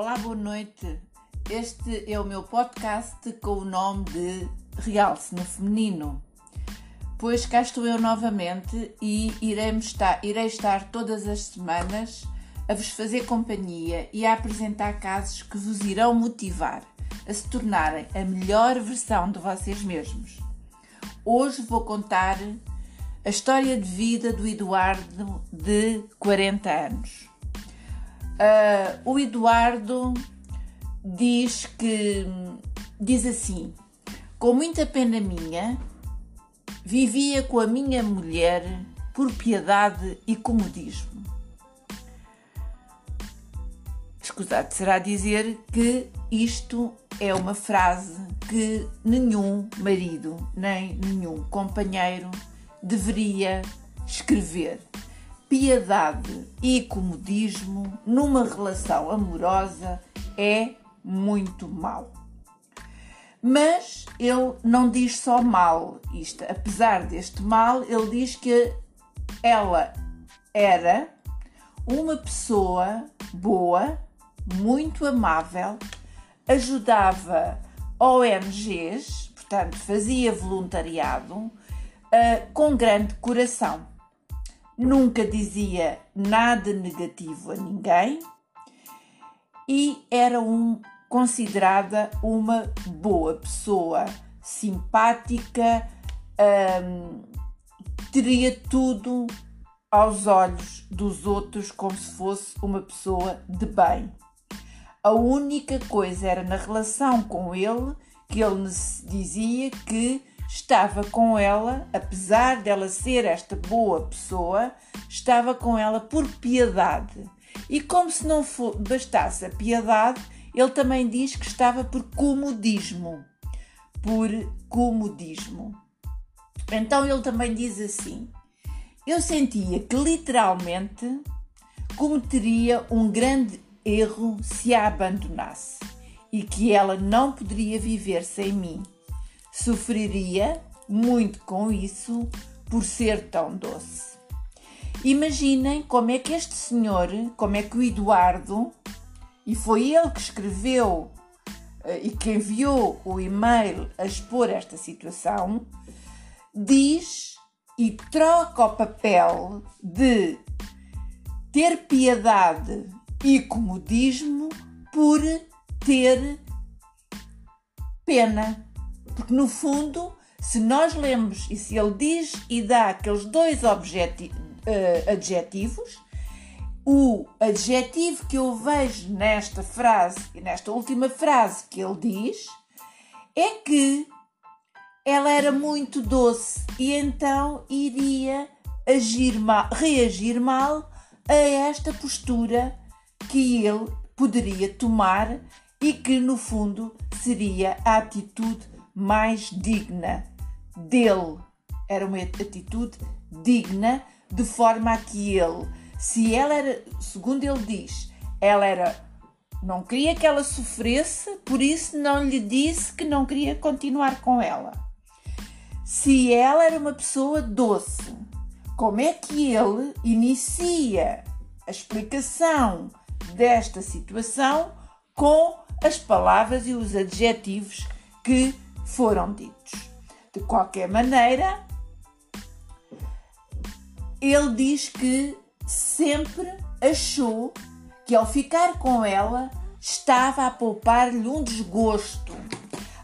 Olá, boa noite. Este é o meu podcast com o nome de Realce no Feminino. Pois cá estou eu novamente e iremos estar, irei estar todas as semanas a vos fazer companhia e a apresentar casos que vos irão motivar a se tornarem a melhor versão de vocês mesmos. Hoje vou contar a história de vida do Eduardo de 40 anos. Uh, o Eduardo diz que diz assim: com muita pena minha, vivia com a minha mulher por piedade e comodismo. Escusado será dizer que isto é uma frase que nenhum marido nem nenhum companheiro deveria escrever piedade e comodismo numa relação amorosa é muito mal. Mas ele não diz só mal isto. Apesar deste mal, ele diz que ela era uma pessoa boa, muito amável, ajudava ONGs, portanto, fazia voluntariado, uh, com grande coração nunca dizia nada negativo a ninguém e era um, considerada uma boa pessoa, simpática, hum, teria tudo aos olhos dos outros como se fosse uma pessoa de bem. A única coisa era na relação com ele que ele dizia que estava com ela, apesar dela ser esta boa pessoa, estava com ela por piedade. E como se não bastasse a piedade, ele também diz que estava por comodismo. Por comodismo. Então ele também diz assim: Eu sentia que literalmente cometeria um grande erro se a abandonasse e que ela não poderia viver sem mim sofreria muito com isso por ser tão doce. Imaginem como é que este senhor, como é que o Eduardo, e foi ele que escreveu eh, e que enviou o e-mail a expor esta situação, diz e troca o papel de ter piedade e comodismo por ter pena porque no fundo, se nós lemos e se ele diz e dá aqueles dois uh, adjetivos, o adjetivo que eu vejo nesta frase e nesta última frase que ele diz é que ela era muito doce e então iria agir mal, reagir mal a esta postura que ele poderia tomar e que no fundo seria a atitude mais digna dele. Era uma atitude digna, de forma a que ele, se ela era, segundo ele diz, ela era, não queria que ela sofresse, por isso não lhe disse que não queria continuar com ela. Se ela era uma pessoa doce, como é que ele inicia a explicação desta situação com as palavras e os adjetivos que foram ditos. De qualquer maneira, ele diz que sempre achou que ao ficar com ela estava a poupar-lhe um desgosto.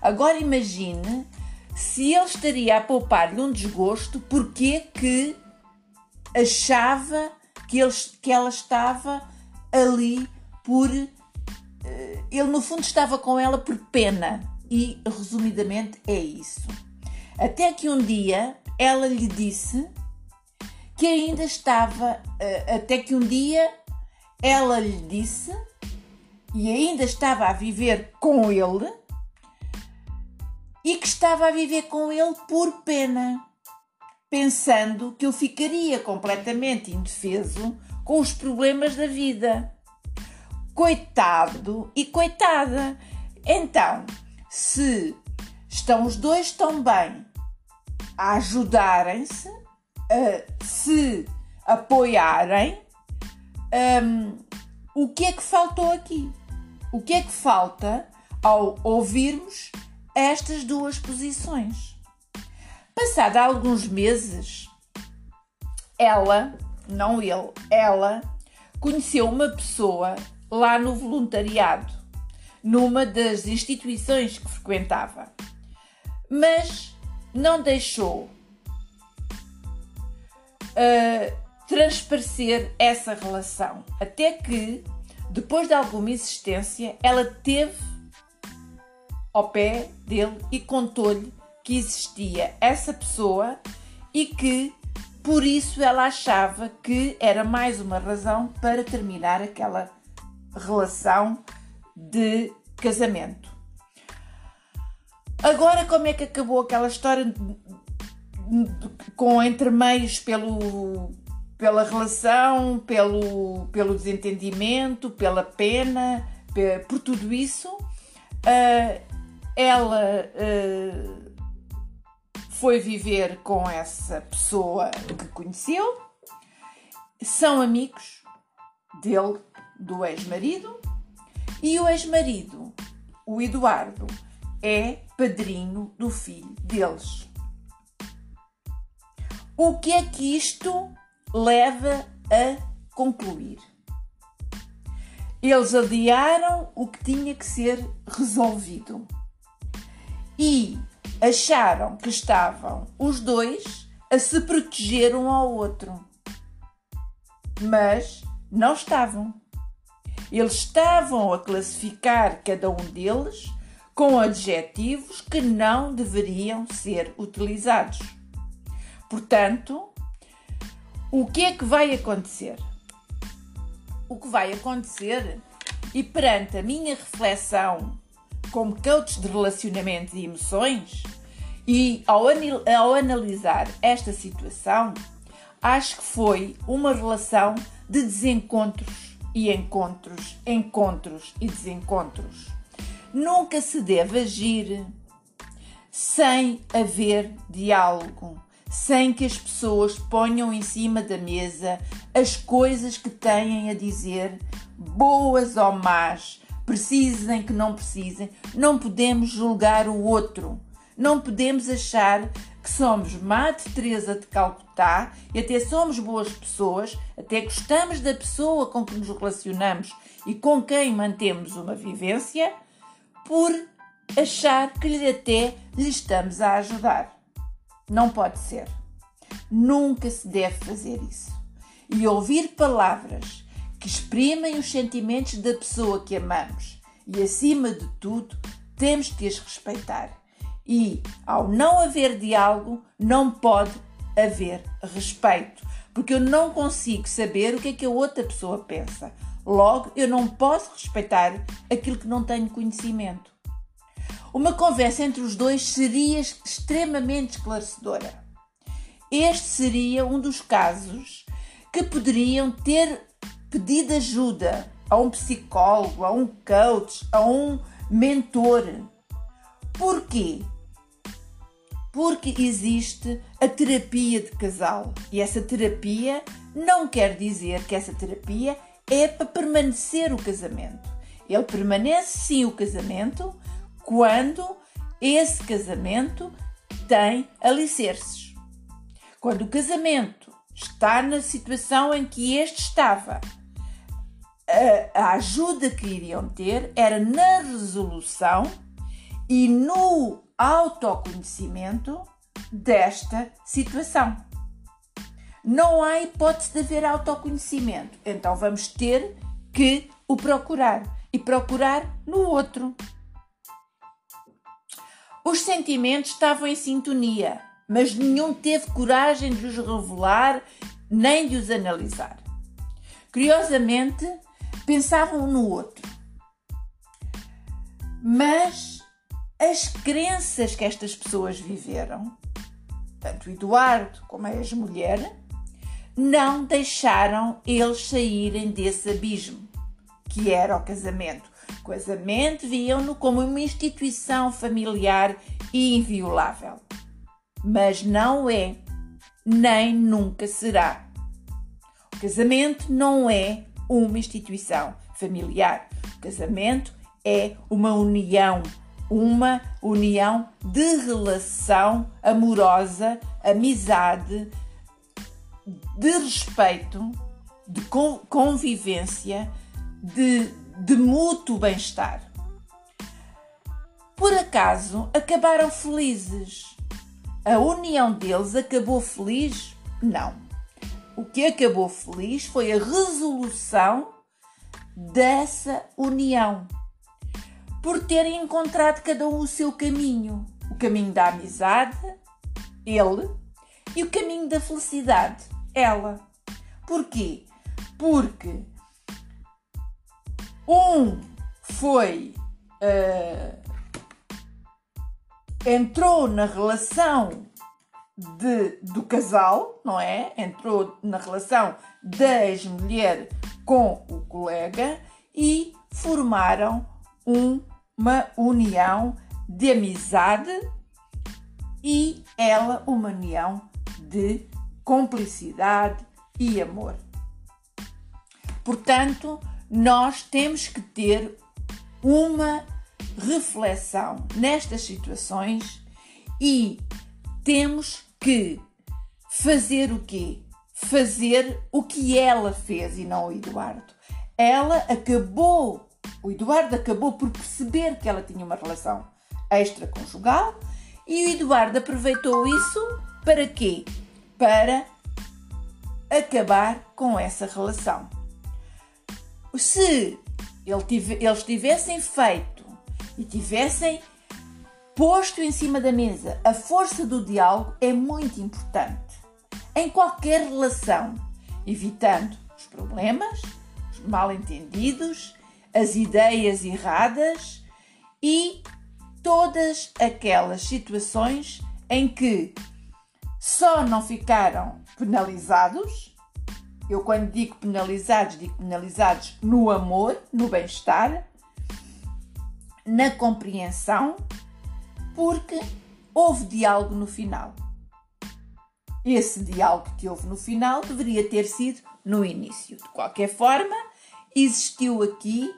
Agora imagine se ele estaria a poupar-lhe um desgosto, porque que achava que, ele, que ela estava ali por. Eh, ele, no fundo, estava com ela por pena. E resumidamente é isso. Até que um dia ela lhe disse que ainda estava. Eh, até que um dia ela lhe disse e ainda estava a viver com ele e que estava a viver com ele por pena, pensando que eu ficaria completamente indefeso com os problemas da vida. Coitado e coitada. Então, se estão os dois tão bem a ajudarem-se, a se apoiarem, um, o que é que faltou aqui? O que é que falta ao ouvirmos estas duas posições? Passado alguns meses, ela, não ele, ela, conheceu uma pessoa lá no voluntariado, numa das instituições que frequentava, mas não deixou uh, transparecer essa relação, até que, depois de alguma insistência, ela teve ao pé dele e contou-lhe que existia essa pessoa e que por isso ela achava que era mais uma razão para terminar aquela relação de casamento. Agora, como é que acabou aquela história com entremeios pelo, pela relação, pelo, pelo desentendimento, pela pena, por tudo isso? Uh, ela uh, foi viver com essa pessoa que conheceu, são amigos dele, do ex-marido, e o ex-marido, o Eduardo, é padrinho do filho deles. O que é que isto leva a concluir? Eles adiaram o que tinha que ser resolvido. E acharam que estavam os dois a se proteger um ao outro. Mas não estavam. Eles estavam a classificar cada um deles com adjetivos que não deveriam ser utilizados. Portanto, o que é que vai acontecer? O que vai acontecer, e perante a minha reflexão como coach de relacionamentos e emoções, e ao, ao analisar esta situação, acho que foi uma relação de desencontros e encontros, encontros e desencontros. Nunca se deve agir sem haver diálogo, sem que as pessoas ponham em cima da mesa as coisas que têm a dizer, boas ou más, precisem que não precisem, não podemos julgar o outro. Não podemos achar que somos Madre Teresa de Calcutá e até somos boas pessoas, até gostamos da pessoa com que nos relacionamos e com quem mantemos uma vivência, por achar que lhe até lhe estamos a ajudar. Não pode ser. Nunca se deve fazer isso. E ouvir palavras que exprimem os sentimentos da pessoa que amamos e, acima de tudo, temos que as respeitar. E, ao não haver diálogo, não pode haver respeito, porque eu não consigo saber o que é que a outra pessoa pensa. Logo, eu não posso respeitar aquilo que não tenho conhecimento. Uma conversa entre os dois seria extremamente esclarecedora. Este seria um dos casos que poderiam ter pedir ajuda a um psicólogo, a um coach, a um mentor. Porquê? Porque existe a terapia de casal e essa terapia não quer dizer que essa terapia é para permanecer o casamento. Ele permanece sim o casamento quando esse casamento tem alicerces. Quando o casamento está na situação em que este estava a, ajuda que iriam ter era na resolução e no autoconhecimento desta situação. Não há hipótese de haver autoconhecimento, então vamos ter que o procurar e procurar no outro. Os sentimentos estavam em sintonia, mas nenhum teve coragem de os revelar nem de os analisar. Curiosamente, pensavam no outro. Mas as crenças que estas pessoas viveram, tanto Eduardo como a ex-mulher, não deixaram eles saírem desse abismo, que era o casamento. O casamento viam-no como uma instituição familiar inviolável. Mas não é, nem nunca será. O casamento não é uma instituição familiar. O casamento é uma união, uma união de relação amorosa, amizade, de respeito, de convivência, de, de mútuo bem-estar. Por acaso acabaram felizes? A união deles acabou feliz? Não. O que acabou feliz foi a resolução dessa união. Por terem encontrado cada um o seu caminho. O caminho da amizade, ele, e o caminho da felicidade, ela. Porquê? Porque um foi. Uh, entrou na relação de, do casal, não é? Entrou na relação da ex-mulher com o colega e formaram um, uma união de amizade e ela uma união de cumplicidade e amor. Portanto, nós temos que ter uma reflexão nestas situações e temos que fazer o quê? Fazer o que ela fez e não o Eduardo. Ela acabou, o Eduardo acabou por perceber que ela tinha uma relação extraconjugal e o Eduardo aproveitou isso para quê? Para acabar com essa relação. Se eles tivessem feito e tivessem posto em cima da mesa a força do diálogo é muito importante em qualquer relação, evitando os problemas, os mal-entendidos, as ideias erradas e todas aquelas situações em que só não ficaram penalizados. Eu, quando digo penalizados, digo penalizados no amor, no bem-estar, na compreensão, porque houve diálogo no final. Esse diálogo que houve no final deveria ter sido no início. De qualquer forma, existiu aqui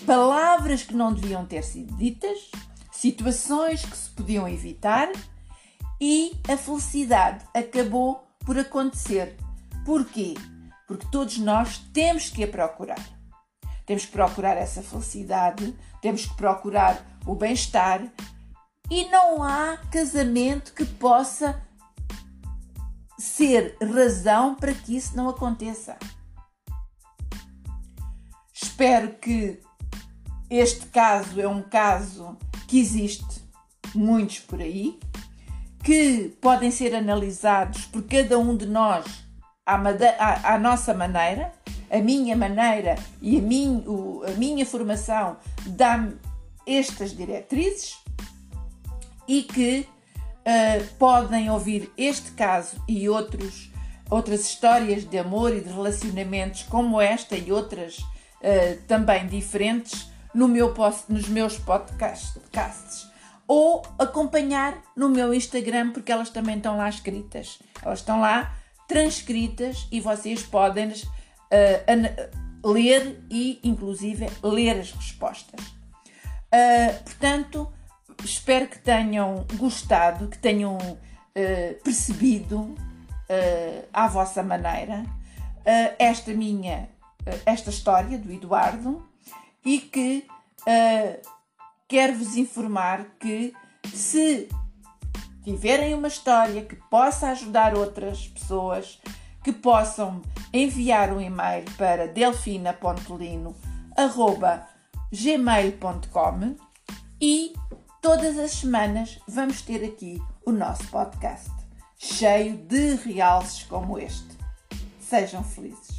palavras que não deviam ter sido ditas, situações que se podiam evitar e a felicidade acabou por acontecer. Porquê? Porque todos nós temos que a procurar. Temos que procurar essa felicidade, temos que procurar o bem-estar e não há casamento que possa ser razão para que isso não aconteça. Espero que este caso é um caso que existe muitos por aí, que podem ser analisados por cada um de nós à, à, à nossa maneira. A minha maneira e a, min, o, a minha formação dá-me estas diretrizes e que uh, podem ouvir este caso e outros, outras histórias de amor e de relacionamentos como esta e outras uh, também diferentes no meu nos meus podcasts ou acompanhar no meu Instagram, porque elas também estão lá escritas. Elas estão lá transcritas e vocês podem uh, ler e, inclusive, ler as respostas. Uh, portanto, espero que tenham gostado, que tenham uh, percebido à vossa maneira esta minha esta história do Eduardo e que quero vos informar que se tiverem uma história que possa ajudar outras pessoas, que possam enviar um e-mail para delfina.lino.gmail.com e todas as semanas vamos ter aqui o nosso podcast, cheio de realces como este. Sejam felizes.